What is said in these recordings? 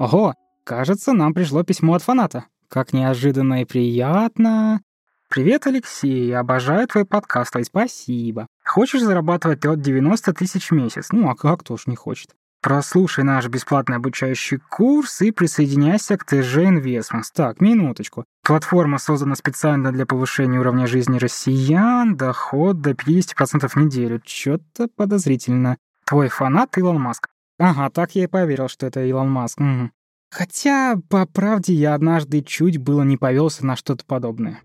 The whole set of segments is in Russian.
Ого, кажется, нам пришло письмо от фаната. Как неожиданно и приятно. Привет, Алексей, обожаю твой подкаст, ой, спасибо. Хочешь зарабатывать от 90 тысяч в месяц? Ну, а как кто ж не хочет? Прослушай наш бесплатный обучающий курс и присоединяйся к ТЖ Investments. Так, минуточку. Платформа создана специально для повышения уровня жизни россиян, доход до 50% в неделю. Чё-то подозрительно. Твой фанат Илон Маск. Ага, так я и поверил, что это Илон Маск. Угу. Хотя, по правде, я однажды чуть было не повелся на что-то подобное.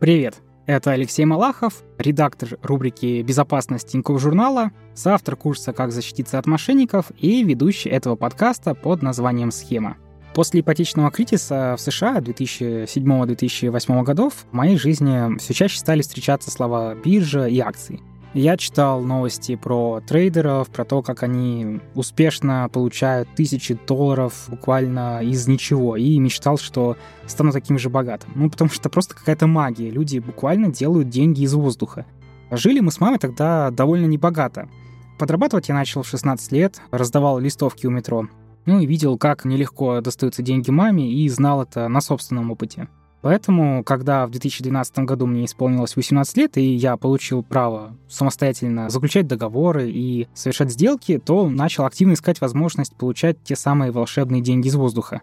Привет, это Алексей Малахов, редактор рубрики «Безопасность Тинькофф журнала», соавтор курса «Как защититься от мошенников» и ведущий этого подкаста под названием «Схема». После ипотечного кризиса в США 2007-2008 годов в моей жизни все чаще стали встречаться слова «биржа» и «акции». Я читал новости про трейдеров, про то, как они успешно получают тысячи долларов буквально из ничего, и мечтал, что стану таким же богатым. Ну, потому что просто какая-то магия. Люди буквально делают деньги из воздуха. Жили мы с мамой тогда довольно небогато. Подрабатывать я начал в 16 лет, раздавал листовки у метро. Ну и видел, как нелегко достаются деньги маме, и знал это на собственном опыте. Поэтому, когда в 2012 году мне исполнилось 18 лет, и я получил право самостоятельно заключать договоры и совершать сделки, то начал активно искать возможность получать те самые волшебные деньги из воздуха.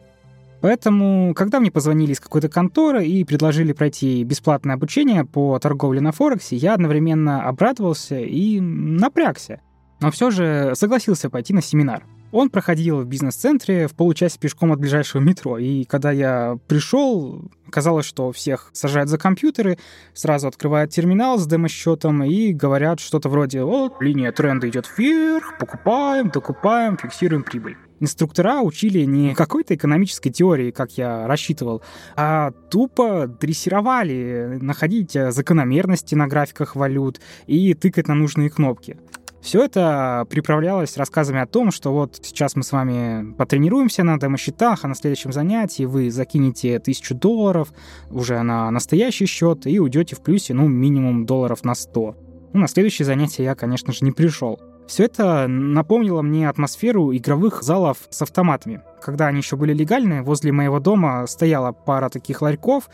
Поэтому, когда мне позвонили из какой-то конторы и предложили пройти бесплатное обучение по торговле на Форексе, я одновременно обрадовался и напрягся. Но все же согласился пойти на семинар. Он проходил в бизнес-центре в получасе пешком от ближайшего метро. И когда я пришел, казалось, что всех сажают за компьютеры, сразу открывают терминал с демо-счетом и говорят что-то вроде «Вот, линия тренда идет вверх, покупаем, докупаем, фиксируем прибыль». Инструктора учили не какой-то экономической теории, как я рассчитывал, а тупо дрессировали находить закономерности на графиках валют и тыкать на нужные кнопки. Все это приправлялось рассказами о том, что вот сейчас мы с вами потренируемся на демо-счетах, а на следующем занятии вы закинете тысячу долларов уже на настоящий счет и уйдете в плюсе, ну, минимум долларов на 100. Ну, на следующее занятие я, конечно же, не пришел. Все это напомнило мне атмосферу игровых залов с автоматами. Когда они еще были легальны, возле моего дома стояла пара таких ларьков,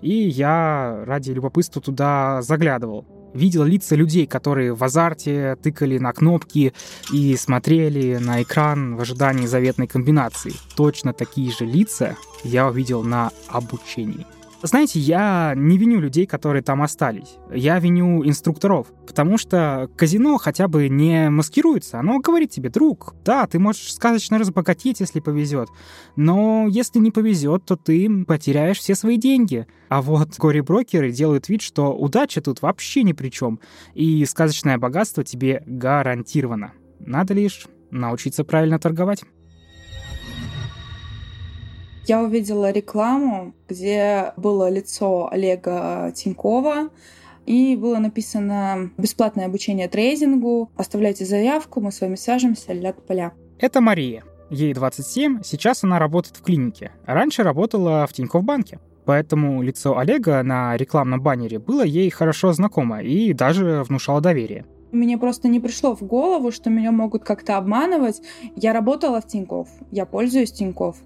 и я ради любопытства туда заглядывал видел лица людей, которые в азарте тыкали на кнопки и смотрели на экран в ожидании заветной комбинации. Точно такие же лица я увидел на обучении. Знаете, я не виню людей, которые там остались. Я виню инструкторов. Потому что казино хотя бы не маскируется. Оно говорит тебе, друг, да, ты можешь сказочно разбогатеть, если повезет. Но если не повезет, то ты потеряешь все свои деньги. А вот горе-брокеры делают вид, что удача тут вообще ни при чем. И сказочное богатство тебе гарантировано. Надо лишь научиться правильно торговать я увидела рекламу, где было лицо Олега Тинькова, и было написано «Бесплатное обучение трейдингу, оставляйте заявку, мы с вами свяжемся, ля-поля». Это Мария. Ей 27, сейчас она работает в клинике. Раньше работала в Тинькофф банке. Поэтому лицо Олега на рекламном баннере было ей хорошо знакомо и даже внушало доверие. Мне просто не пришло в голову, что меня могут как-то обманывать. Я работала в Тинькофф, я пользуюсь Тинькофф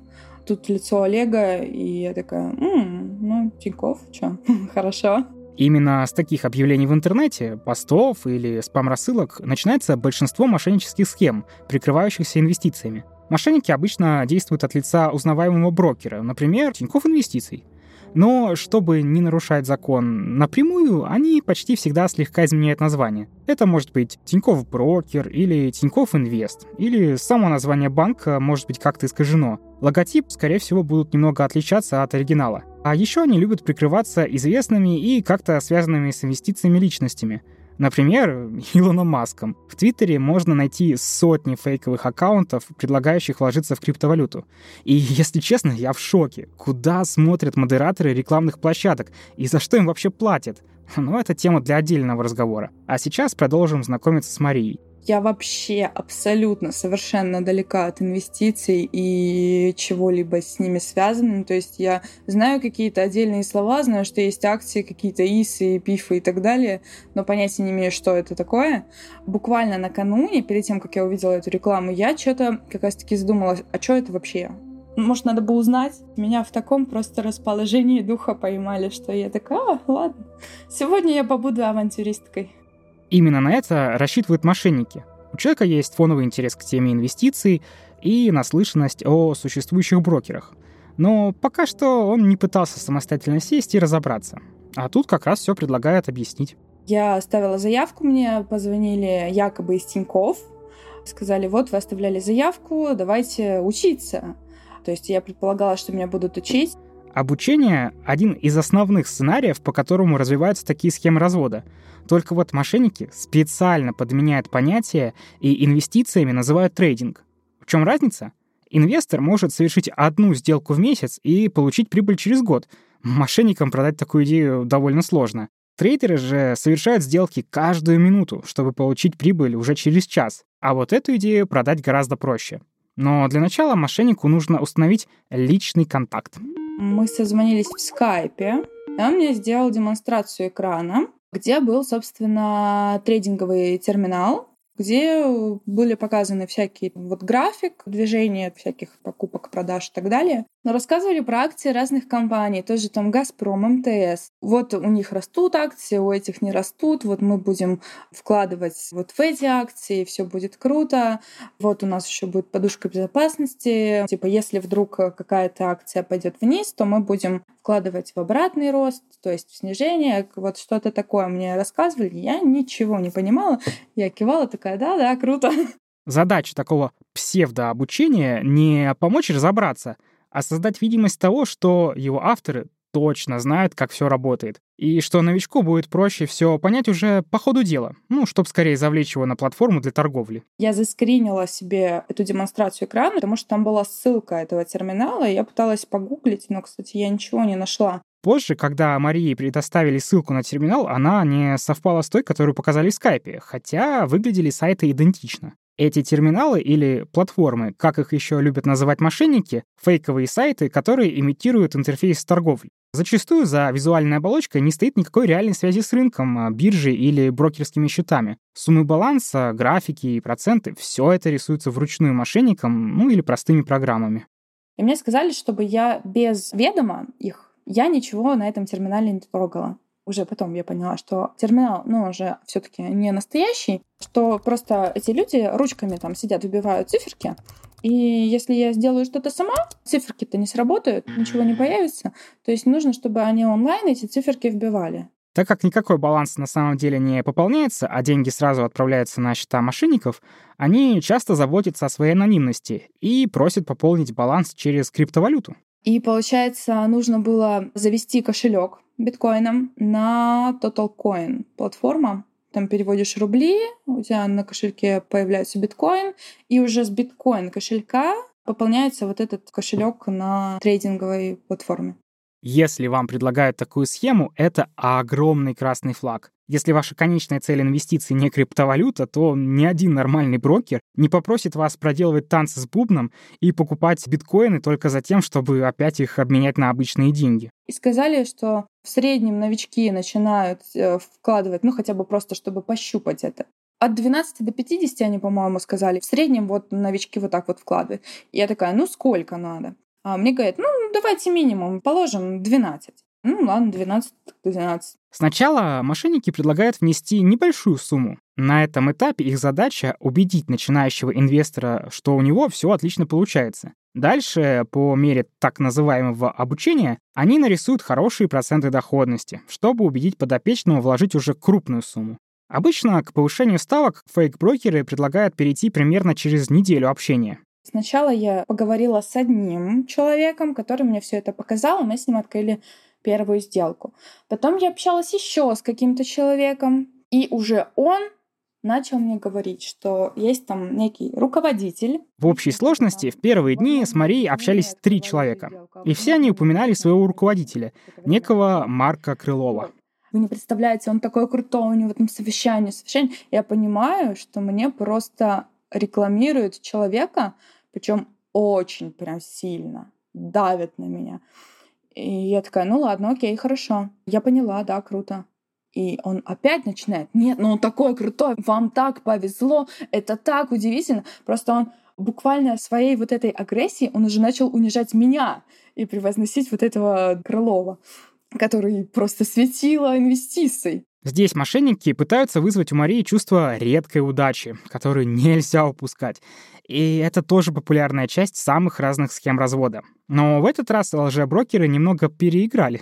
тут лицо Олега, и я такая, м-м, ну, Тиньков, чё, хорошо. Именно с таких объявлений в интернете, постов или спам-рассылок начинается большинство мошеннических схем, прикрывающихся инвестициями. Мошенники обычно действуют от лица узнаваемого брокера, например, Тинькофф Инвестиций. Но чтобы не нарушать закон напрямую, они почти всегда слегка изменяют название. Это может быть Тинькофф Брокер или Тинькофф Инвест, или само название банка может быть как-то искажено. Логотип, скорее всего, будут немного отличаться от оригинала. А еще они любят прикрываться известными и как-то связанными с инвестициями личностями – Например, Илоном Маском. В Твиттере можно найти сотни фейковых аккаунтов, предлагающих вложиться в криптовалюту. И, если честно, я в шоке. Куда смотрят модераторы рекламных площадок и за что им вообще платят? Но это тема для отдельного разговора. А сейчас продолжим знакомиться с Марией. Я вообще абсолютно совершенно далека от инвестиций и чего-либо с ними связанным. То есть я знаю какие-то отдельные слова, знаю, что есть акции, какие-то ИСы, ПИФы и так далее, но понятия не имею, что это такое. Буквально накануне, перед тем, как я увидела эту рекламу, я что-то как раз-таки задумалась, а что это вообще? Может, надо было узнать. Меня в таком просто расположении духа поймали, что я такая, а, ладно, сегодня я побуду авантюристкой. Именно на это рассчитывают мошенники. У человека есть фоновый интерес к теме инвестиций и наслышанность о существующих брокерах. Но пока что он не пытался самостоятельно сесть и разобраться. А тут как раз все предлагает объяснить. Я оставила заявку, мне позвонили якобы из Тинькофф, сказали, вот вы оставляли заявку, давайте учиться. То есть я предполагала, что меня будут учить. Обучение — один из основных сценариев, по которому развиваются такие схемы развода. Только вот мошенники специально подменяют понятие и инвестициями называют трейдинг. В чем разница? Инвестор может совершить одну сделку в месяц и получить прибыль через год. Мошенникам продать такую идею довольно сложно. Трейдеры же совершают сделки каждую минуту, чтобы получить прибыль уже через час. А вот эту идею продать гораздо проще. Но для начала мошеннику нужно установить личный контакт. Мы созвонились в скайпе. Он мне сделал демонстрацию экрана, где был, собственно, трейдинговый терминал, где были показаны всякие вот график движения всяких покупок, продаж и так далее. Но рассказывали про акции разных компаний, тоже там «Газпром», МТС. Вот у них растут акции, у этих не растут, вот мы будем вкладывать вот в эти акции, все будет круто. Вот у нас еще будет подушка безопасности. Типа, если вдруг какая-то акция пойдет вниз, то мы будем вкладывать в обратный рост, то есть в снижение. Вот что-то такое мне рассказывали. Я ничего не понимала. Я кивала такая, да-да, круто. Задача такого псевдообучения не помочь разобраться — а создать видимость того, что его авторы точно знают, как все работает, и что новичку будет проще все понять уже по ходу дела, ну, чтобы скорее завлечь его на платформу для торговли. Я заскринила себе эту демонстрацию экрана, потому что там была ссылка этого терминала, и я пыталась погуглить, но, кстати, я ничего не нашла. Позже, когда Марии предоставили ссылку на терминал, она не совпала с той, которую показали в скайпе, хотя выглядели сайты идентично. Эти терминалы или платформы, как их еще любят называть мошенники, фейковые сайты, которые имитируют интерфейс торговли. Зачастую за визуальной оболочкой не стоит никакой реальной связи с рынком, а, биржей или брокерскими счетами. Суммы баланса, графики и проценты — все это рисуется вручную мошенникам, ну или простыми программами. И мне сказали, чтобы я без ведома их, я ничего на этом терминале не трогала уже потом я поняла, что терминал, ну, уже все таки не настоящий, что просто эти люди ручками там сидят, выбивают циферки, и если я сделаю что-то сама, циферки-то не сработают, ничего не появится. То есть нужно, чтобы они онлайн эти циферки вбивали. Так как никакой баланс на самом деле не пополняется, а деньги сразу отправляются на счета мошенников, они часто заботятся о своей анонимности и просят пополнить баланс через криптовалюту. И получается, нужно было завести кошелек биткоином на TotalCoin платформа. Там переводишь рубли, у тебя на кошельке появляется биткоин, и уже с биткоин кошелька пополняется вот этот кошелек на трейдинговой платформе. Если вам предлагают такую схему, это огромный красный флаг. Если ваша конечная цель инвестиций не криптовалюта, то ни один нормальный брокер не попросит вас проделывать танцы с бубном и покупать биткоины только за тем, чтобы опять их обменять на обычные деньги. И сказали, что в среднем новички начинают э, вкладывать, ну хотя бы просто, чтобы пощупать это. От 12 до 50 они, по-моему, сказали. В среднем вот новички вот так вот вкладывают. Я такая, ну сколько надо? А мне говорят, ну давайте минимум, положим 12. Ну ладно, 12 12. Сначала мошенники предлагают внести небольшую сумму. На этом этапе их задача убедить начинающего инвестора, что у него все отлично получается. Дальше, по мере так называемого обучения, они нарисуют хорошие проценты доходности, чтобы убедить подопечного вложить уже крупную сумму. Обычно к повышению ставок фейк-брокеры предлагают перейти примерно через неделю общения. Сначала я поговорила с одним человеком, который мне все это показал, и мы с ним открыли первую сделку. Потом я общалась еще с каким-то человеком, и уже он начал мне говорить, что есть там некий руководитель. В общей сложности в первые дни с Марией общались три человека. И все они упоминали своего руководителя, некого Марка Крылова. Вы не представляете, он такой крутой, у него там совещание, совещание. Я понимаю, что мне просто рекламируют человека, причем очень прям сильно, давят на меня. И я такая, ну ладно, окей, хорошо. Я поняла, да, круто. И он опять начинает, нет, ну он такой крутой, вам так повезло, это так удивительно. Просто он буквально своей вот этой агрессией он уже начал унижать меня и превозносить вот этого Крылова, который просто светило инвестиций. Здесь мошенники пытаются вызвать у Марии чувство редкой удачи, которую нельзя упускать. И это тоже популярная часть самых разных схем развода. Но в этот раз лжеброкеры немного переиграли.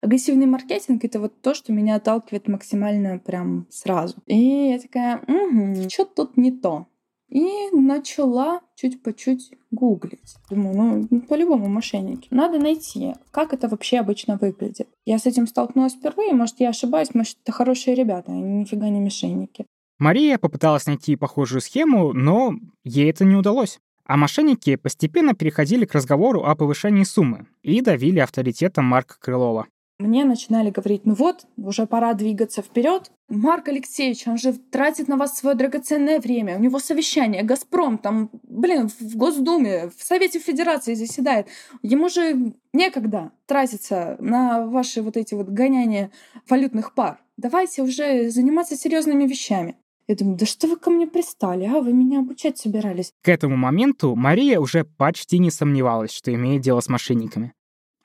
Агрессивный маркетинг — это вот то, что меня отталкивает максимально прям сразу. И я такая, угу, что тут не то? И начала чуть по чуть гуглить. Думаю, ну, по-любому мошенники. Надо найти, как это вообще обычно выглядит. Я с этим столкнулась впервые, может, я ошибаюсь, может, это хорошие ребята, они нифига не мошенники. Мария попыталась найти похожую схему, но ей это не удалось. А мошенники постепенно переходили к разговору о повышении суммы и давили авторитетом Марка Крылова мне начинали говорить, ну вот, уже пора двигаться вперед. Марк Алексеевич, он же тратит на вас свое драгоценное время. У него совещание, Газпром там, блин, в Госдуме, в Совете Федерации заседает. Ему же некогда тратиться на ваши вот эти вот гоняния валютных пар. Давайте уже заниматься серьезными вещами. Я думаю, да что вы ко мне пристали, а? Вы меня обучать собирались. К этому моменту Мария уже почти не сомневалась, что имеет дело с мошенниками.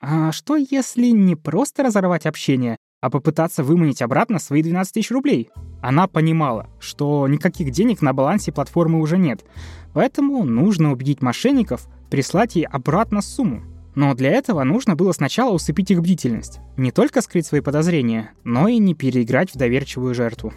А что если не просто разорвать общение, а попытаться выманить обратно свои 12 тысяч рублей? Она понимала, что никаких денег на балансе платформы уже нет, поэтому нужно убедить мошенников прислать ей обратно сумму. Но для этого нужно было сначала усыпить их бдительность. Не только скрыть свои подозрения, но и не переиграть в доверчивую жертву.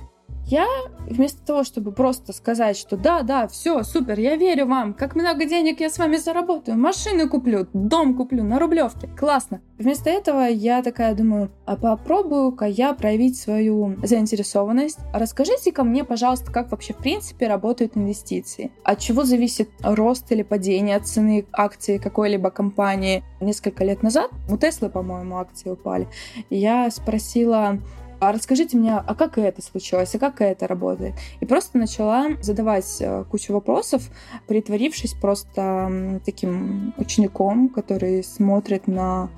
Я вместо того, чтобы просто сказать, что да, да, все, супер, я верю вам, как много денег я с вами заработаю, машины куплю, дом куплю на Рублевке, классно. Вместо этого я такая думаю, а попробую-ка я проявить свою заинтересованность. Расскажите-ка мне, пожалуйста, как вообще в принципе работают инвестиции. От чего зависит рост или падение цены акций какой-либо компании. Несколько лет назад у Теслы, по-моему, акции упали. Я спросила а расскажите мне, а как это случилось, а как это работает? И просто начала задавать э, кучу вопросов, притворившись просто таким учеником, который смотрит на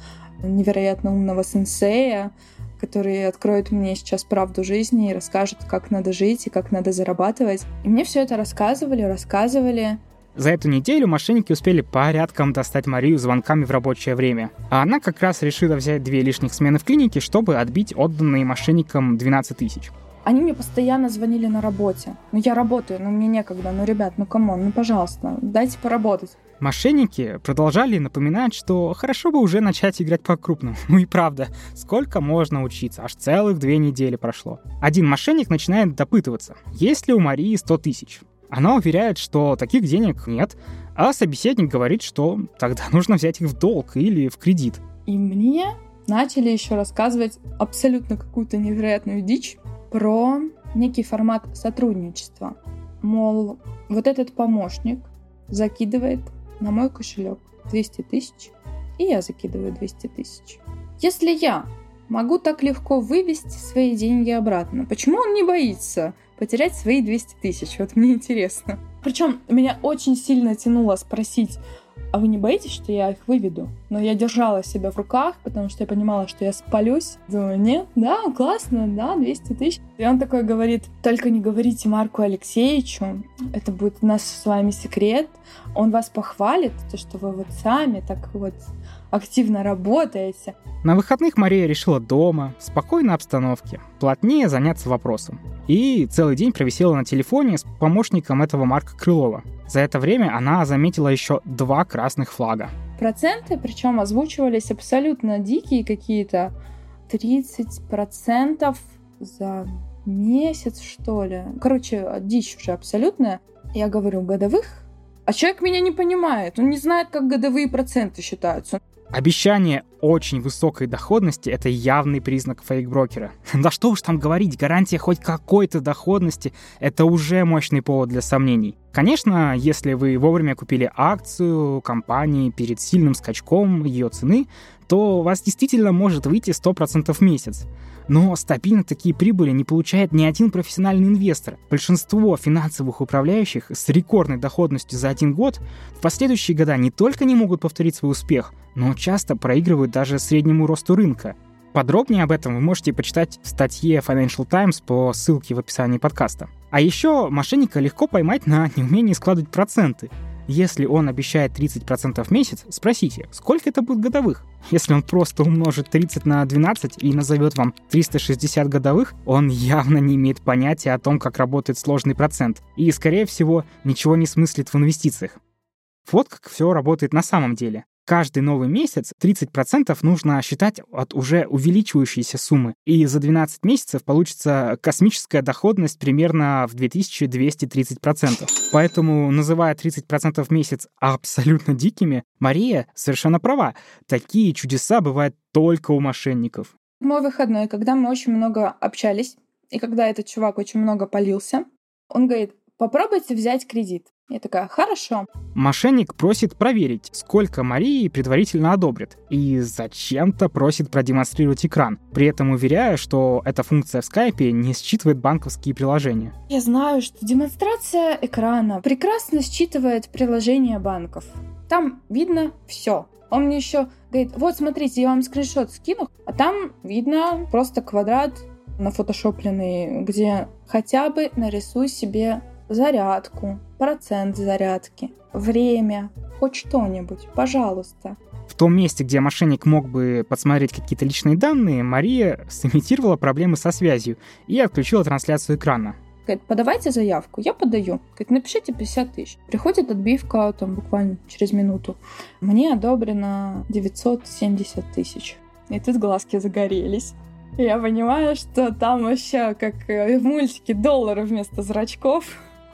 невероятно умного сенсея, который откроет мне сейчас правду жизни и расскажет, как надо жить и как надо зарабатывать. И мне все это рассказывали, рассказывали. За эту неделю мошенники успели порядком достать Марию звонками в рабочее время. А она как раз решила взять две лишних смены в клинике, чтобы отбить отданные мошенникам 12 тысяч. Они мне постоянно звонили на работе. Ну, я работаю, но мне некогда. Ну, ребят, ну, come on, ну, пожалуйста, дайте поработать. Мошенники продолжали напоминать, что хорошо бы уже начать играть по-крупному. Ну и правда, сколько можно учиться? Аж целых две недели прошло. Один мошенник начинает допытываться, есть ли у Марии 100 тысяч. Она уверяет, что таких денег нет, а собеседник говорит, что тогда нужно взять их в долг или в кредит. И мне начали еще рассказывать абсолютно какую-то невероятную дичь про некий формат сотрудничества. Мол, вот этот помощник закидывает на мой кошелек 200 тысяч, и я закидываю 200 тысяч. Если я могу так легко вывести свои деньги обратно, почему он не боится потерять свои 200 тысяч. Вот мне интересно. Причем меня очень сильно тянуло спросить, а вы не боитесь, что я их выведу? Но я держала себя в руках, потому что я понимала, что я спалюсь. Думаю, нет, да, классно, да, 200 тысяч. И он такой говорит, только не говорите Марку Алексеевичу, это будет у нас с вами секрет. Он вас похвалит, то, что вы вот сами так вот активно работаете. На выходных Мария решила дома, в спокойной обстановке, плотнее заняться вопросом. И целый день провисела на телефоне с помощником этого Марка Крылова. За это время она заметила еще два красных флага. Проценты, причем озвучивались абсолютно дикие какие-то. 30% за месяц, что ли. Короче, дичь уже абсолютная. Я говорю, годовых? А человек меня не понимает. Он не знает, как годовые проценты считаются. Обещание очень высокой доходности – это явный признак фейк-брокера. Да что уж там говорить, гарантия хоть какой-то доходности – это уже мощный повод для сомнений. Конечно, если вы вовремя купили акцию компании перед сильным скачком ее цены, то у вас действительно может выйти 100% в месяц. Но стабильно такие прибыли не получает ни один профессиональный инвестор. Большинство финансовых управляющих с рекордной доходностью за один год в последующие года не только не могут повторить свой успех, но часто проигрывают даже среднему росту рынка. Подробнее об этом вы можете почитать в статье Financial Times по ссылке в описании подкаста. А еще мошенника легко поймать на неумении складывать проценты. Если он обещает 30% в месяц, спросите, сколько это будет годовых? Если он просто умножит 30 на 12 и назовет вам 360 годовых, он явно не имеет понятия о том, как работает сложный процент, и, скорее всего, ничего не смыслит в инвестициях. Вот как все работает на самом деле каждый новый месяц 30% нужно считать от уже увеличивающейся суммы. И за 12 месяцев получится космическая доходность примерно в 2230%. Поэтому, называя 30% в месяц абсолютно дикими, Мария совершенно права. Такие чудеса бывают только у мошенников. Мой выходной, когда мы очень много общались, и когда этот чувак очень много полился, он говорит, попробуйте взять кредит. Я такая, хорошо. Мошенник просит проверить, сколько Марии предварительно одобрит, и зачем-то просит продемонстрировать экран, при этом уверяя, что эта функция в скайпе не считывает банковские приложения. Я знаю, что демонстрация экрана прекрасно считывает приложения банков. Там видно все. Он мне еще говорит, вот смотрите, я вам скриншот скину, а там видно просто квадрат нафотошопленный, где хотя бы нарисуй себе зарядку, процент зарядки, время, хоть что-нибудь, пожалуйста. В том месте, где мошенник мог бы подсмотреть какие-то личные данные, Мария сымитировала проблемы со связью и отключила трансляцию экрана. Говорит, подавайте заявку. Я подаю. Говорит, напишите 50 тысяч. Приходит отбивка там буквально через минуту. Мне одобрено 970 тысяч. И тут глазки загорелись. Я понимаю, что там вообще как в мультике доллары вместо зрачков.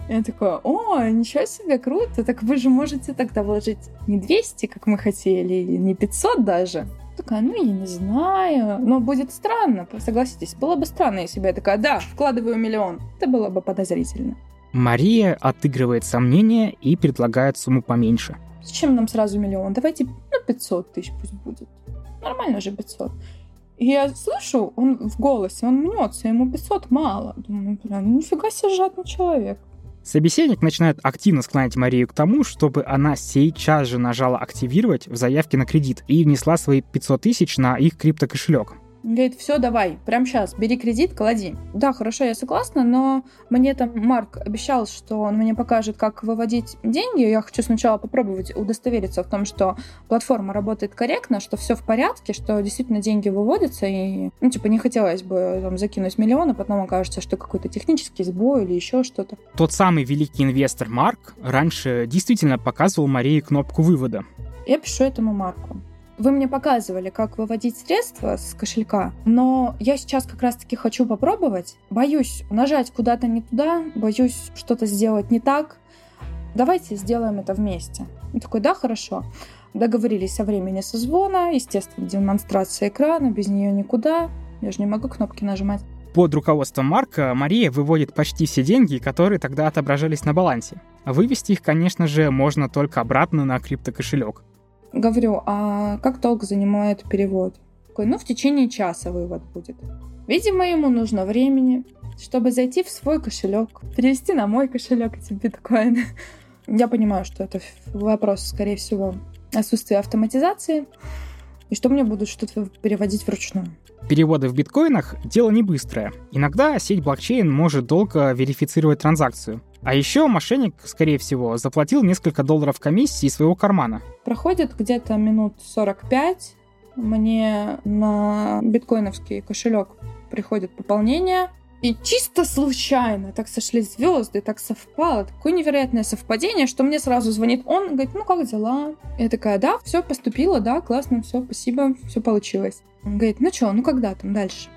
Я такой, о, ничего себе, круто, так вы же можете тогда вложить не 200, как мы хотели, или не 500 даже. Такая, ну, я не знаю, но будет странно, согласитесь, было бы странно, если бы я такая, да, вкладываю миллион. Это было бы подозрительно. Мария отыгрывает сомнения и предлагает сумму поменьше. Зачем нам сразу миллион? Давайте, ну, 500 тысяч пусть будет. Нормально же 500. И я слышу, он в голосе, он мнется, ему 500 мало. Думаю, бля, ну нифига себе жадный человек. Собеседник начинает активно склонять Марию к тому, чтобы она сейчас же нажала «Активировать» в заявке на кредит и внесла свои 500 тысяч на их криптокошелек. Говорит, все, давай, прямо сейчас, бери кредит, клади. Да, хорошо, я согласна, но мне там Марк обещал, что он мне покажет, как выводить деньги. Я хочу сначала попробовать удостовериться в том, что платформа работает корректно, что все в порядке, что действительно деньги выводятся. И, ну, типа, не хотелось бы там закинуть миллион, а потом окажется, что какой-то технический сбой или еще что-то. Тот самый великий инвестор Марк раньше действительно показывал Марии кнопку вывода. Я пишу этому Марку. Вы мне показывали, как выводить средства с кошелька, но я сейчас как раз-таки хочу попробовать. Боюсь нажать куда-то не туда, боюсь что-то сделать не так. Давайте сделаем это вместе. Он такой, да, хорошо. Договорились о времени созвона, естественно, демонстрация экрана, без нее никуда. Я же не могу кнопки нажимать. Под руководством Марка Мария выводит почти все деньги, которые тогда отображались на балансе. Вывести их, конечно же, можно только обратно на криптокошелек говорю, а как долго занимает перевод? Такой, ну, в течение часа вывод будет. Видимо, ему нужно времени, чтобы зайти в свой кошелек, перевести на мой кошелек эти биткоины. Я понимаю, что это вопрос, скорее всего, отсутствия автоматизации, и что мне будут что-то переводить вручную. Переводы в биткоинах — дело не быстрое. Иногда сеть блокчейн может долго верифицировать транзакцию. А еще мошенник, скорее всего, заплатил несколько долларов комиссии из своего кармана. Проходит где-то минут 45, мне на биткоиновский кошелек приходит пополнение, и чисто случайно так сошли звезды, так совпало, такое невероятное совпадение, что мне сразу звонит он, говорит, ну как дела? Я такая, да, все поступило, да, классно, все, спасибо, все получилось. Он говорит, ну что, ну когда там дальше?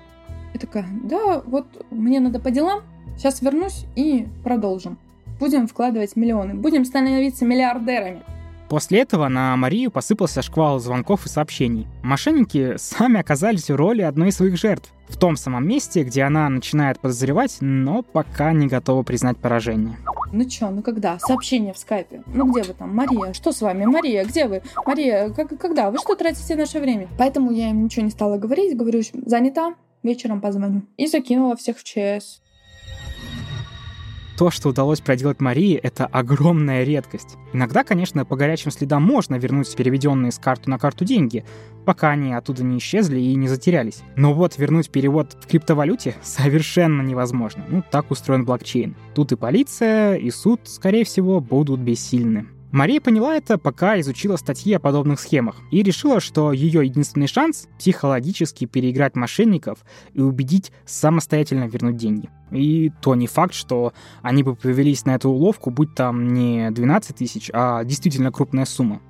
Я такая, да, вот мне надо по делам, сейчас вернусь и продолжим. Будем вкладывать миллионы, будем становиться миллиардерами. После этого на Марию посыпался шквал звонков и сообщений. Мошенники сами оказались в роли одной из своих жертв, в том самом месте, где она начинает подозревать, но пока не готова признать поражение. Ну чё, ну когда? Сообщение в скайпе. Ну где вы там? Мария, что с вами? Мария, где вы? Мария, как, когда? Вы что тратите наше время? Поэтому я им ничего не стала говорить, говорю, занята, вечером позвоню. И закинула всех в ЧС. То, что удалось проделать Марии, это огромная редкость. Иногда, конечно, по горячим следам можно вернуть переведенные с карту на карту деньги, пока они оттуда не исчезли и не затерялись. Но вот вернуть перевод в криптовалюте совершенно невозможно. Ну, так устроен блокчейн. Тут и полиция, и суд, скорее всего, будут бессильны. Мария поняла это, пока изучила статьи о подобных схемах, и решила, что ее единственный шанс — психологически переиграть мошенников и убедить самостоятельно вернуть деньги. И то не факт, что они бы повелись на эту уловку, будь там не 12 тысяч, а действительно крупная сумма.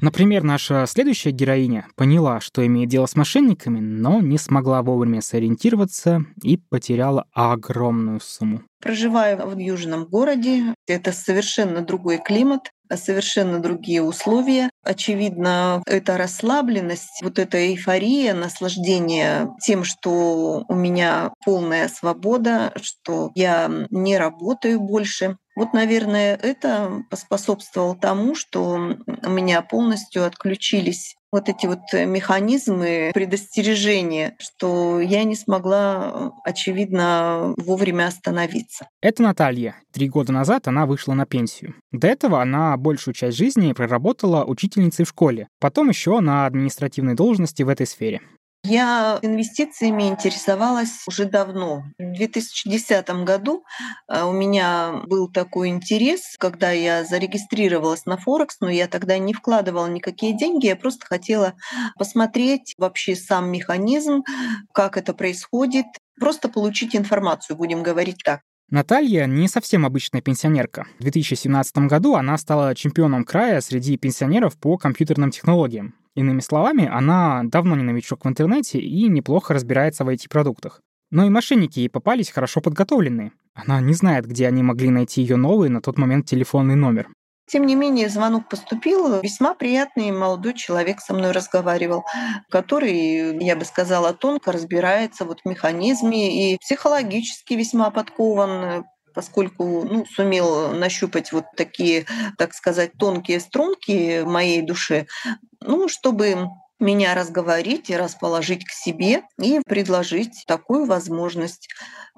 Например, наша следующая героиня поняла, что имеет дело с мошенниками, но не смогла вовремя сориентироваться и потеряла огромную сумму. Проживаю в южном городе. Это совершенно другой климат совершенно другие условия. Очевидно, эта расслабленность, вот эта эйфория, наслаждение тем, что у меня полная свобода, что я не работаю больше. Вот, наверное, это поспособствовало тому, что у меня полностью отключились вот эти вот механизмы предостережения, что я не смогла, очевидно, вовремя остановиться. Это Наталья. Три года назад она вышла на пенсию. До этого она большую часть жизни проработала учительницей в школе, потом еще на административной должности в этой сфере. Я инвестициями интересовалась уже давно. В 2010 году э, у меня был такой интерес, когда я зарегистрировалась на Форекс, но я тогда не вкладывала никакие деньги, я просто хотела посмотреть вообще сам механизм, как это происходит, просто получить информацию, будем говорить так. Наталья не совсем обычная пенсионерка. В 2017 году она стала чемпионом края среди пенсионеров по компьютерным технологиям. Иными словами, она давно не новичок в интернете и неплохо разбирается в IT-продуктах. Но и мошенники ей попались хорошо подготовленные. Она не знает, где они могли найти ее новый на тот момент телефонный номер. Тем не менее, звонок поступил. Весьма приятный молодой человек со мной разговаривал, который, я бы сказала, тонко разбирается вот в механизме и психологически весьма подкован, поскольку ну, сумел нащупать вот такие, так сказать, тонкие струнки моей душе, ну, чтобы меня разговорить и расположить к себе и предложить такую возможность.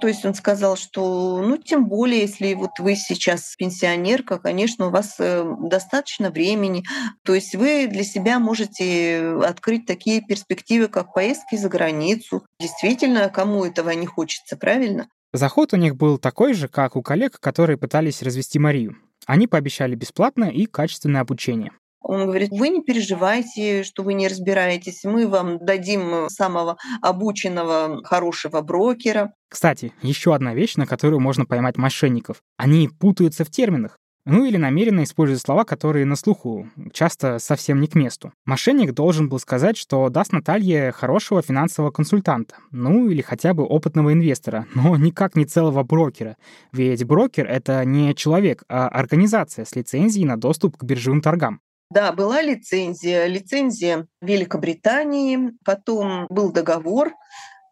То есть он сказал, что, ну, тем более, если вот вы сейчас пенсионерка, конечно, у вас э, достаточно времени, то есть вы для себя можете открыть такие перспективы, как поездки за границу. Действительно, кому этого не хочется, правильно? Заход у них был такой же, как у коллег, которые пытались развести Марию. Они пообещали бесплатно и качественное обучение. Он говорит, вы не переживайте, что вы не разбираетесь, мы вам дадим самого обученного хорошего брокера. Кстати, еще одна вещь, на которую можно поймать мошенников. Они путаются в терминах. Ну или намеренно используют слова, которые на слуху, часто совсем не к месту. Мошенник должен был сказать, что даст Наталье хорошего финансового консультанта, ну или хотя бы опытного инвестора, но никак не целого брокера. Ведь брокер — это не человек, а организация с лицензией на доступ к биржевым торгам. Да, была лицензия, лицензия Великобритании, потом был договор,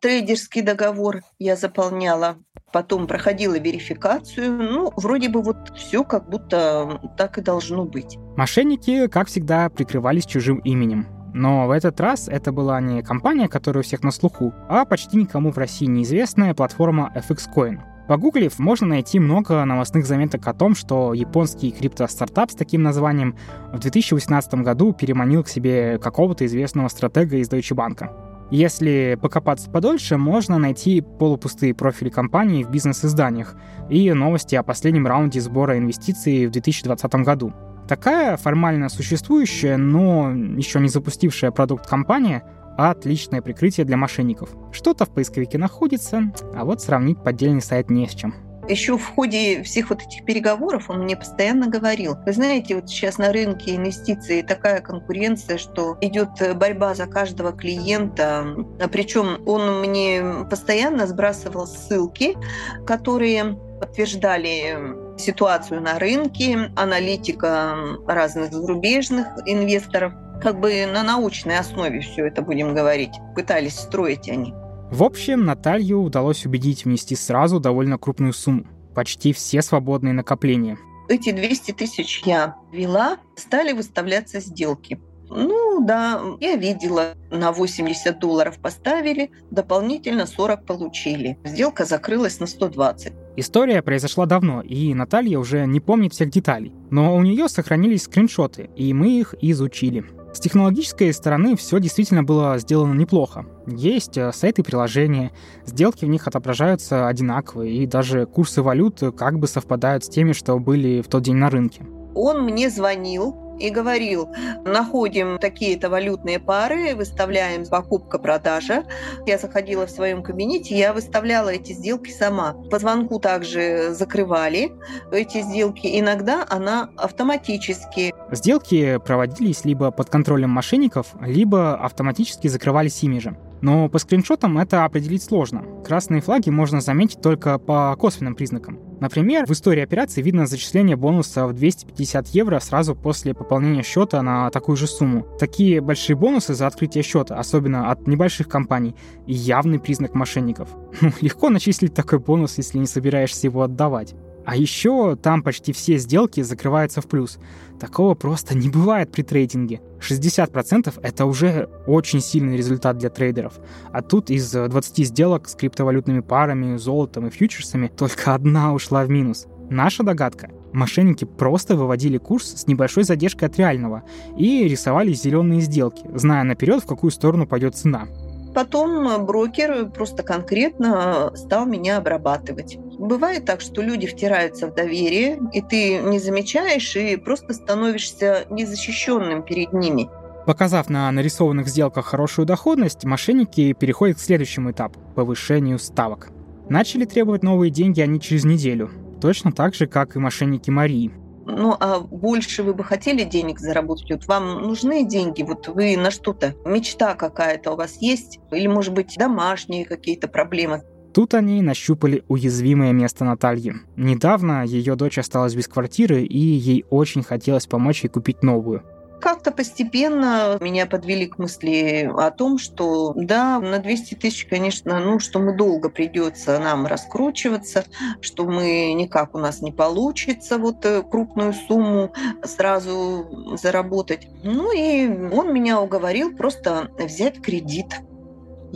трейдерский договор я заполняла потом проходила верификацию. Ну, вроде бы вот все как будто так и должно быть. Мошенники, как всегда, прикрывались чужим именем. Но в этот раз это была не компания, которая у всех на слуху, а почти никому в России неизвестная платформа FXCoin. Погуглив, можно найти много новостных заметок о том, что японский крипто-стартап с таким названием в 2018 году переманил к себе какого-то известного стратега из Deutsche Bank. Если покопаться подольше, можно найти полупустые профили компании в бизнес-изданиях и новости о последнем раунде сбора инвестиций в 2020 году. Такая формально существующая, но еще не запустившая продукт компания — отличное прикрытие для мошенников. Что-то в поисковике находится, а вот сравнить поддельный сайт не с чем. Еще в ходе всех вот этих переговоров он мне постоянно говорил, вы знаете, вот сейчас на рынке инвестиций такая конкуренция, что идет борьба за каждого клиента. Причем он мне постоянно сбрасывал ссылки, которые подтверждали ситуацию на рынке, аналитика разных зарубежных инвесторов. Как бы на научной основе все это будем говорить. Пытались строить они. В общем, Наталью удалось убедить внести сразу довольно крупную сумму. Почти все свободные накопления. Эти 200 тысяч я вела, стали выставляться сделки. Ну да, я видела, на 80 долларов поставили, дополнительно 40 получили. Сделка закрылась на 120. История произошла давно, и Наталья уже не помнит всех деталей. Но у нее сохранились скриншоты, и мы их изучили. С технологической стороны все действительно было сделано неплохо. Есть э, сайты приложения, сделки в них отображаются одинаковые, и даже курсы валют как бы совпадают с теми, что были в тот день на рынке. Он мне звонил, и говорил, находим такие-то валютные пары, выставляем покупка-продажа. Я заходила в своем кабинете, я выставляла эти сделки сама. По звонку также закрывали эти сделки. Иногда она автоматически. Сделки проводились либо под контролем мошенников, либо автоматически закрывались ими же. Но по скриншотам это определить сложно. Красные флаги можно заметить только по косвенным признакам. Например, в истории операции видно зачисление бонуса в 250 евро сразу после пополнения счета на такую же сумму. Такие большие бонусы за открытие счета, особенно от небольших компаний, явный признак мошенников. Ну, легко начислить такой бонус, если не собираешься его отдавать. А еще там почти все сделки закрываются в плюс. Такого просто не бывает при трейдинге. 60% это уже очень сильный результат для трейдеров. А тут из 20 сделок с криптовалютными парами, золотом и фьючерсами только одна ушла в минус. Наша догадка. Мошенники просто выводили курс с небольшой задержкой от реального и рисовали зеленые сделки, зная наперед, в какую сторону пойдет цена. Потом брокер просто конкретно стал меня обрабатывать. Бывает так, что люди втираются в доверие, и ты не замечаешь, и просто становишься незащищенным перед ними. Показав на нарисованных сделках хорошую доходность, мошенники переходят к следующему этапу – повышению ставок. Начали требовать новые деньги они через неделю. Точно так же, как и мошенники Марии. Ну, а больше вы бы хотели денег заработать? Вот вам нужны деньги? Вот вы на что-то, мечта какая-то у вас есть? Или, может быть, домашние какие-то проблемы? Тут они нащупали уязвимое место Натальи. Недавно ее дочь осталась без квартиры, и ей очень хотелось помочь ей купить новую. Как-то постепенно меня подвели к мысли о том, что да, на 200 тысяч, конечно, ну, что мы долго придется нам раскручиваться, что мы никак у нас не получится вот э, крупную сумму сразу заработать. Ну и он меня уговорил просто взять кредит.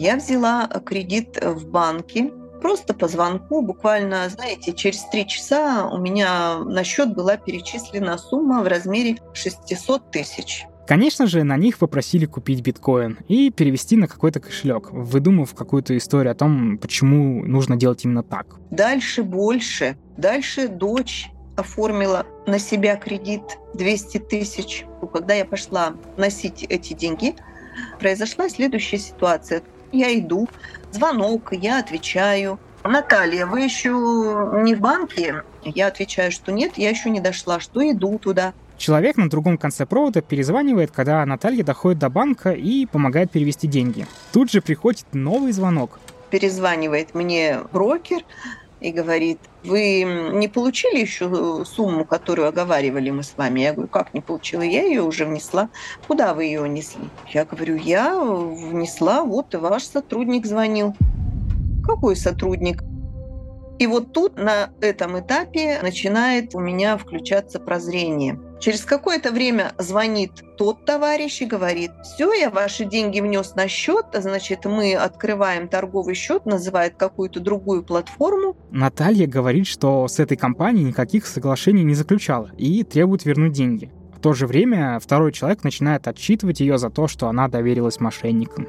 Я взяла кредит в банке, просто по звонку, буквально, знаете, через три часа у меня на счет была перечислена сумма в размере 600 тысяч. Конечно же, на них попросили купить биткоин и перевести на какой-то кошелек, выдумав какую-то историю о том, почему нужно делать именно так. Дальше больше. Дальше дочь оформила на себя кредит 200 тысяч. Когда я пошла носить эти деньги, произошла следующая ситуация. Я иду, звонок, я отвечаю. Наталья, вы еще не в банке? Я отвечаю, что нет, я еще не дошла, что иду туда. Человек на другом конце провода перезванивает, когда Наталья доходит до банка и помогает перевести деньги. Тут же приходит новый звонок. Перезванивает мне брокер, и говорит, вы не получили еще сумму, которую оговаривали мы с вами? Я говорю, как не получила? Я ее уже внесла. Куда вы ее внесли? Я говорю, я внесла, вот ваш сотрудник звонил. Какой сотрудник? И вот тут на этом этапе начинает у меня включаться прозрение. Через какое-то время звонит тот товарищ и говорит, все, я ваши деньги внес на счет, значит, мы открываем торговый счет, называет какую-то другую платформу. Наталья говорит, что с этой компанией никаких соглашений не заключала и требует вернуть деньги. В то же время второй человек начинает отчитывать ее за то, что она доверилась мошенникам.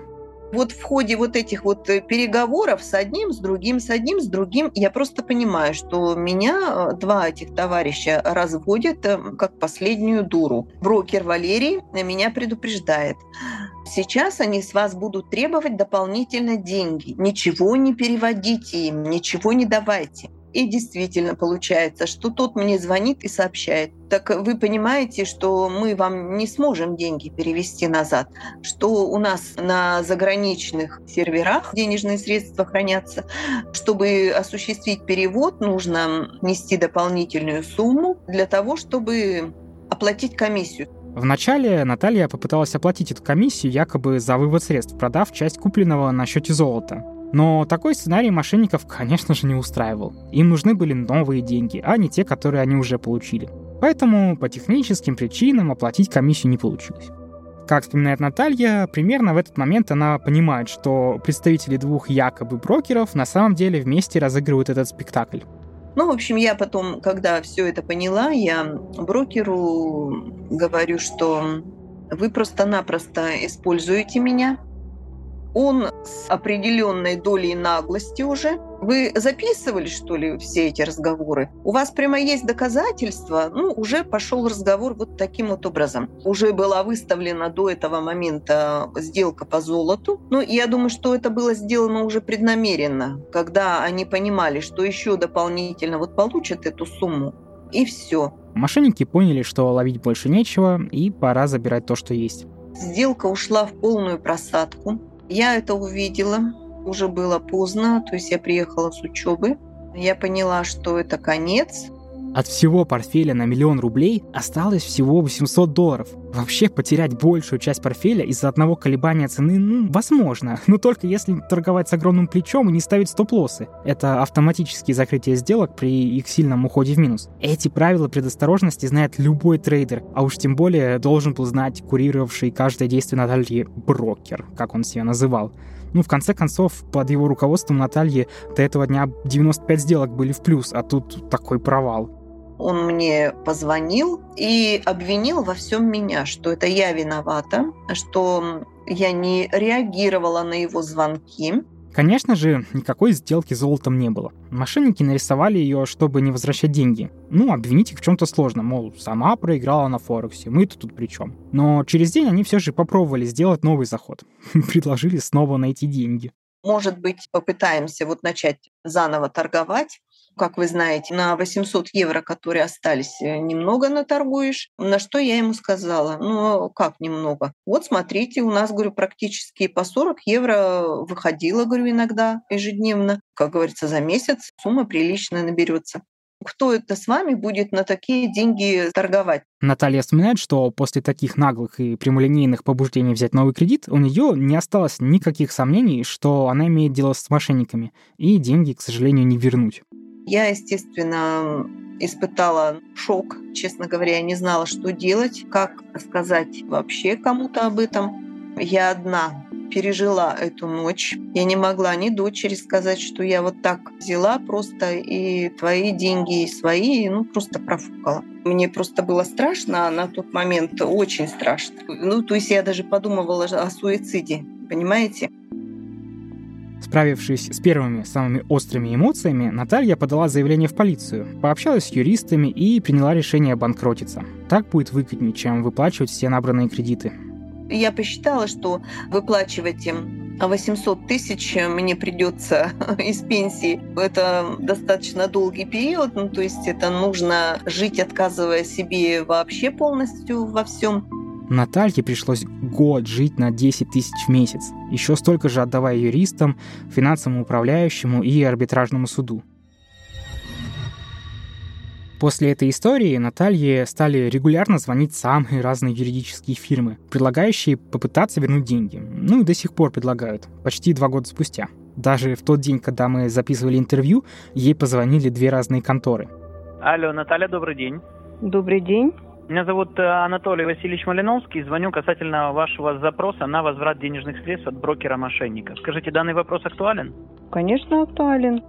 Вот в ходе вот этих вот э, переговоров с одним, с другим, с одним, с другим, я просто понимаю, что меня э, два этих товарища разводят э, как последнюю дуру. Брокер Валерий меня предупреждает. Сейчас они с вас будут требовать дополнительно деньги. Ничего не переводите им, ничего не давайте. И действительно получается, что тот мне звонит и сообщает, так вы понимаете, что мы вам не сможем деньги перевести назад, что у нас на заграничных серверах денежные средства хранятся. Чтобы осуществить перевод, нужно нести дополнительную сумму для того, чтобы оплатить комиссию. Вначале Наталья попыталась оплатить эту комиссию якобы за вывод средств, продав часть купленного на счете золота. Но такой сценарий мошенников, конечно же, не устраивал. Им нужны были новые деньги, а не те, которые они уже получили. Поэтому по техническим причинам оплатить комиссию не получилось. Как вспоминает Наталья, примерно в этот момент она понимает, что представители двух якобы брокеров на самом деле вместе разыгрывают этот спектакль. Ну, в общем, я потом, когда все это поняла, я брокеру говорю, что вы просто-напросто используете меня, он с определенной долей наглости уже. Вы записывали, что ли, все эти разговоры? У вас прямо есть доказательства? Ну, уже пошел разговор вот таким вот образом. Уже была выставлена до этого момента сделка по золоту. Ну, я думаю, что это было сделано уже преднамеренно, когда они понимали, что еще дополнительно вот получат эту сумму, и все. Мошенники поняли, что ловить больше нечего, и пора забирать то, что есть. Сделка ушла в полную просадку. Я это увидела, уже было поздно, то есть я приехала с учебы. Я поняла, что это конец. От всего портфеля на миллион рублей осталось всего 800 долларов. Вообще потерять большую часть портфеля из-за одного колебания цены, ну, возможно. Но только если торговать с огромным плечом и не ставить стоп-лоссы. Это автоматические закрытия сделок при их сильном уходе в минус. Эти правила предосторожности знает любой трейдер, а уж тем более должен был знать курировавший каждое действие Натальи брокер, как он себя называл. Ну, в конце концов, под его руководством Натальи до этого дня 95 сделок были в плюс, а тут такой провал он мне позвонил и обвинил во всем меня, что это я виновата, что я не реагировала на его звонки. Конечно же, никакой сделки золотом не было. Мошенники нарисовали ее, чтобы не возвращать деньги. Ну, обвинить их в чем-то сложно, мол, сама проиграла на Форексе, мы-то тут при чем. Но через день они все же попробовали сделать новый заход. Предложили снова найти деньги. Может быть, попытаемся вот начать заново торговать, как вы знаете, на 800 евро, которые остались, э, немного наторгуешь. На что я ему сказала, ну как немного? Вот смотрите, у нас, говорю, практически по 40 евро выходило, говорю, иногда ежедневно. Как говорится, за месяц сумма приличная наберется кто это с вами будет на такие деньги торговать. Наталья вспоминает, что после таких наглых и прямолинейных побуждений взять новый кредит у нее не осталось никаких сомнений, что она имеет дело с мошенниками, и деньги, к сожалению, не вернуть. Я, естественно, испытала шок, честно говоря, я не знала, что делать, как сказать вообще кому-то об этом. Я одна пережила эту ночь. Я не могла ни дочери сказать, что я вот так взяла просто и твои деньги, и свои, ну, просто профукала. Мне просто было страшно на тот момент, очень страшно. Ну, то есть я даже подумывала о суициде, понимаете? Справившись с первыми самыми острыми эмоциями, Наталья подала заявление в полицию, пообщалась с юристами и приняла решение обанкротиться. Так будет выгоднее, чем выплачивать все набранные кредиты. Я посчитала, что выплачивать им 800 тысяч мне придется из пенсии. Это достаточно долгий период, ну, то есть это нужно жить, отказывая себе вообще полностью во всем. Наталье пришлось год жить на 10 тысяч в месяц, еще столько же отдавая юристам, финансовому управляющему и арбитражному суду. После этой истории Наталье стали регулярно звонить самые разные юридические фирмы, предлагающие попытаться вернуть деньги. Ну и до сих пор предлагают, почти два года спустя. Даже в тот день, когда мы записывали интервью, ей позвонили две разные конторы. Алло, Наталья, добрый день. Добрый день. Меня зовут э, Анатолий Васильевич Малиновский. Звоню касательно вашего запроса на возврат денежных средств от брокера-мошенника. Скажите, данный вопрос актуален? Конечно, актуален.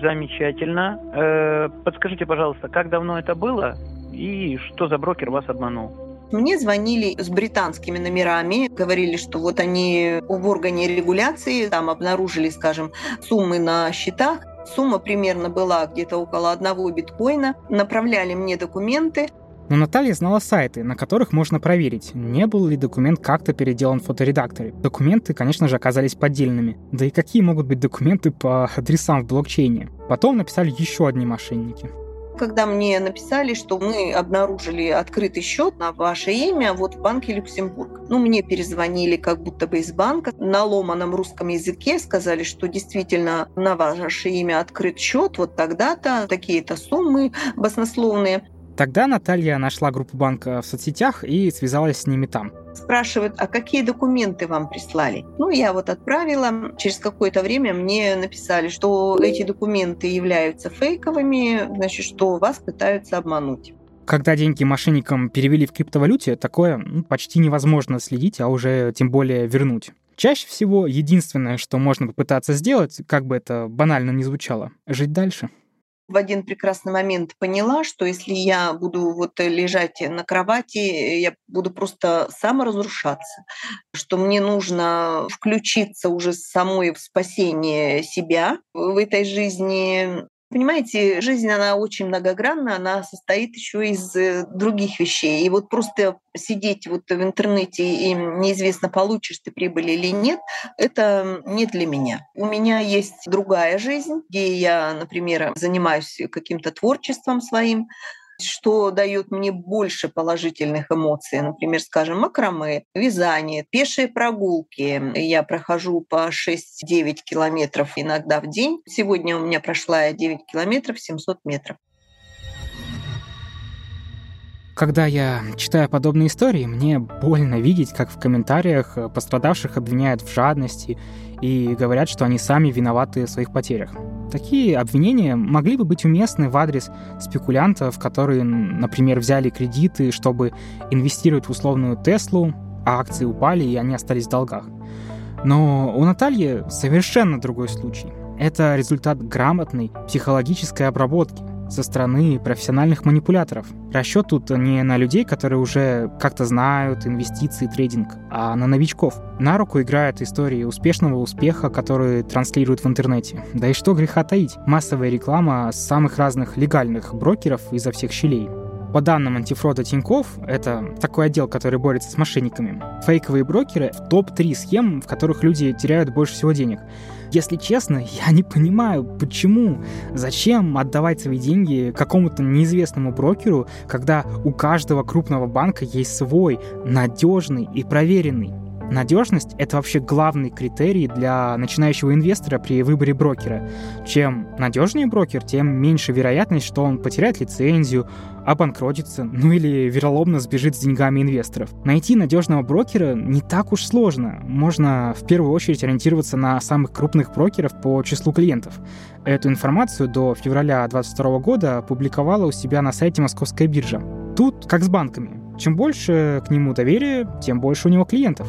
Замечательно. Э, подскажите, пожалуйста, как давно это было и что за брокер вас обманул? Мне звонили с британскими номерами, говорили, что вот они в органе регуляции там обнаружили, скажем, суммы на счетах. Сумма примерно была где-то около одного биткоина. Направляли мне документы. Но Наталья знала сайты, на которых можно проверить, не был ли документ как-то переделан в фоторедакторе. Документы, конечно же, оказались поддельными. Да и какие могут быть документы по адресам в блокчейне? Потом написали еще одни мошенники когда мне написали, что мы обнаружили открытый счет на ваше имя вот в банке Люксембург. Ну, мне перезвонили как будто бы из банка на ломаном русском языке, сказали, что действительно на ваше имя открыт счет, вот тогда-то такие-то суммы баснословные. Тогда Наталья нашла группу банка в соцсетях и связалась с ними там. Спрашивают, а какие документы вам прислали? Ну, я вот отправила. Через какое-то время мне написали, что эти документы являются фейковыми, значит, что вас пытаются обмануть. Когда деньги мошенникам перевели в криптовалюте, такое ну, почти невозможно следить, а уже тем более вернуть. Чаще всего единственное, что можно попытаться сделать, как бы это банально ни звучало, жить дальше. В один прекрасный момент поняла, что если я буду вот лежать на кровати, я буду просто саморазрушаться, что мне нужно включиться уже самой в спасение себя в этой жизни, Понимаете, жизнь, она очень многогранна, она состоит еще из э, других вещей. И вот просто сидеть вот в интернете и неизвестно, получишь ты прибыль или нет, это не для меня. У меня есть другая жизнь, где я, например, занимаюсь каким-то творчеством своим, что дает мне больше положительных эмоций. Например, скажем, макраме, вязание, пешие прогулки. Я прохожу по 6-9 километров иногда в день. Сегодня у меня прошла 9 километров 700 метров. Когда я читаю подобные истории, мне больно видеть, как в комментариях пострадавших обвиняют в жадности и говорят, что они сами виноваты в своих потерях. Такие обвинения могли бы быть уместны в адрес спекулянтов, которые, например, взяли кредиты, чтобы инвестировать в условную Теслу, а акции упали, и они остались в долгах. Но у Натальи совершенно другой случай. Это результат грамотной психологической обработки – со стороны профессиональных манипуляторов. Расчет тут не на людей, которые уже как-то знают инвестиции трейдинг, а на новичков. На руку играют истории успешного успеха, которые транслируют в интернете. Да и что греха таить, массовая реклама самых разных легальных брокеров изо всех щелей. По данным антифрода Тиньков, это такой отдел, который борется с мошенниками, фейковые брокеры в топ-3 схем, в которых люди теряют больше всего денег. Если честно, я не понимаю, почему, зачем отдавать свои деньги какому-то неизвестному брокеру, когда у каждого крупного банка есть свой, надежный и проверенный. Надежность — это вообще главный критерий для начинающего инвестора при выборе брокера. Чем надежнее брокер, тем меньше вероятность, что он потеряет лицензию, обанкротится, ну или вероломно сбежит с деньгами инвесторов. Найти надежного брокера не так уж сложно. Можно в первую очередь ориентироваться на самых крупных брокеров по числу клиентов. Эту информацию до февраля 2022 года публиковала у себя на сайте Московская биржа. Тут как с банками. Чем больше к нему доверия, тем больше у него клиентов.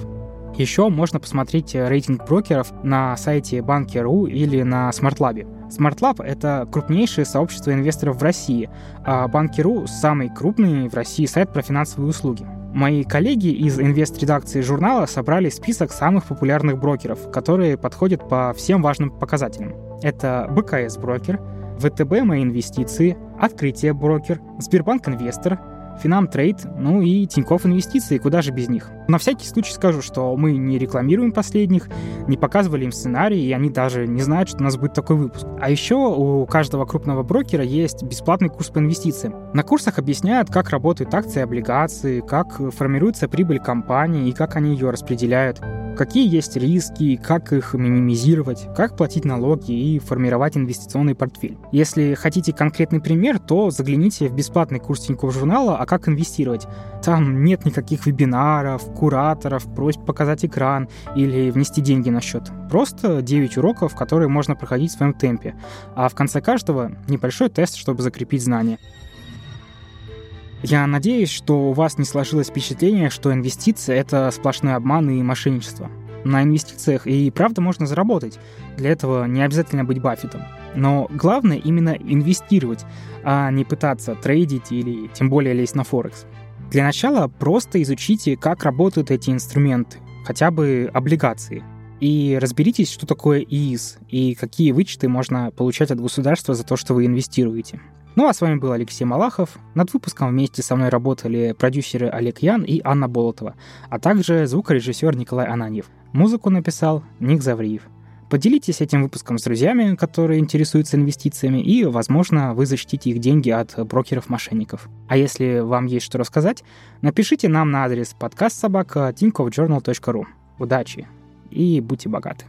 Еще можно посмотреть рейтинг брокеров на сайте Банки.ру или на SmartLab. SmartLab — это крупнейшее сообщество инвесторов в России, а Банки.ру — самый крупный в России сайт про финансовые услуги. Мои коллеги из инвест-редакции журнала собрали список самых популярных брокеров, которые подходят по всем важным показателям. Это БКС брокер, ВТБ мои инвестиции, Открытие брокер, Сбербанк инвестор, Финам Трейд, ну и Тинькофф Инвестиции, куда же без них. На всякий случай скажу, что мы не рекламируем последних, не показывали им сценарий, и они даже не знают, что у нас будет такой выпуск. А еще у каждого крупного брокера есть бесплатный курс по инвестициям. На курсах объясняют, как работают акции и облигации, как формируется прибыль компании и как они ее распределяют какие есть риски, как их минимизировать, как платить налоги и формировать инвестиционный портфель. Если хотите конкретный пример, то загляните в бесплатный курс Тинькофф журнала «А как инвестировать». Там нет никаких вебинаров, кураторов, просьб показать экран или внести деньги на счет. Просто 9 уроков, которые можно проходить в своем темпе. А в конце каждого небольшой тест, чтобы закрепить знания. Я надеюсь, что у вас не сложилось впечатление, что инвестиции — это сплошной обман и мошенничество. На инвестициях и правда можно заработать. Для этого не обязательно быть Баффетом. Но главное именно инвестировать, а не пытаться трейдить или тем более лезть на Форекс. Для начала просто изучите, как работают эти инструменты, хотя бы облигации. И разберитесь, что такое ИИС и какие вычеты можно получать от государства за то, что вы инвестируете. Ну а с вами был Алексей Малахов. Над выпуском вместе со мной работали продюсеры Олег Ян и Анна Болотова, а также звукорежиссер Николай Ананьев. Музыку написал Ник Завриев. Поделитесь этим выпуском с друзьями, которые интересуются инвестициями, и, возможно, вы защитите их деньги от брокеров-мошенников. А если вам есть что рассказать, напишите нам на адрес подкаст собака Удачи и будьте богаты.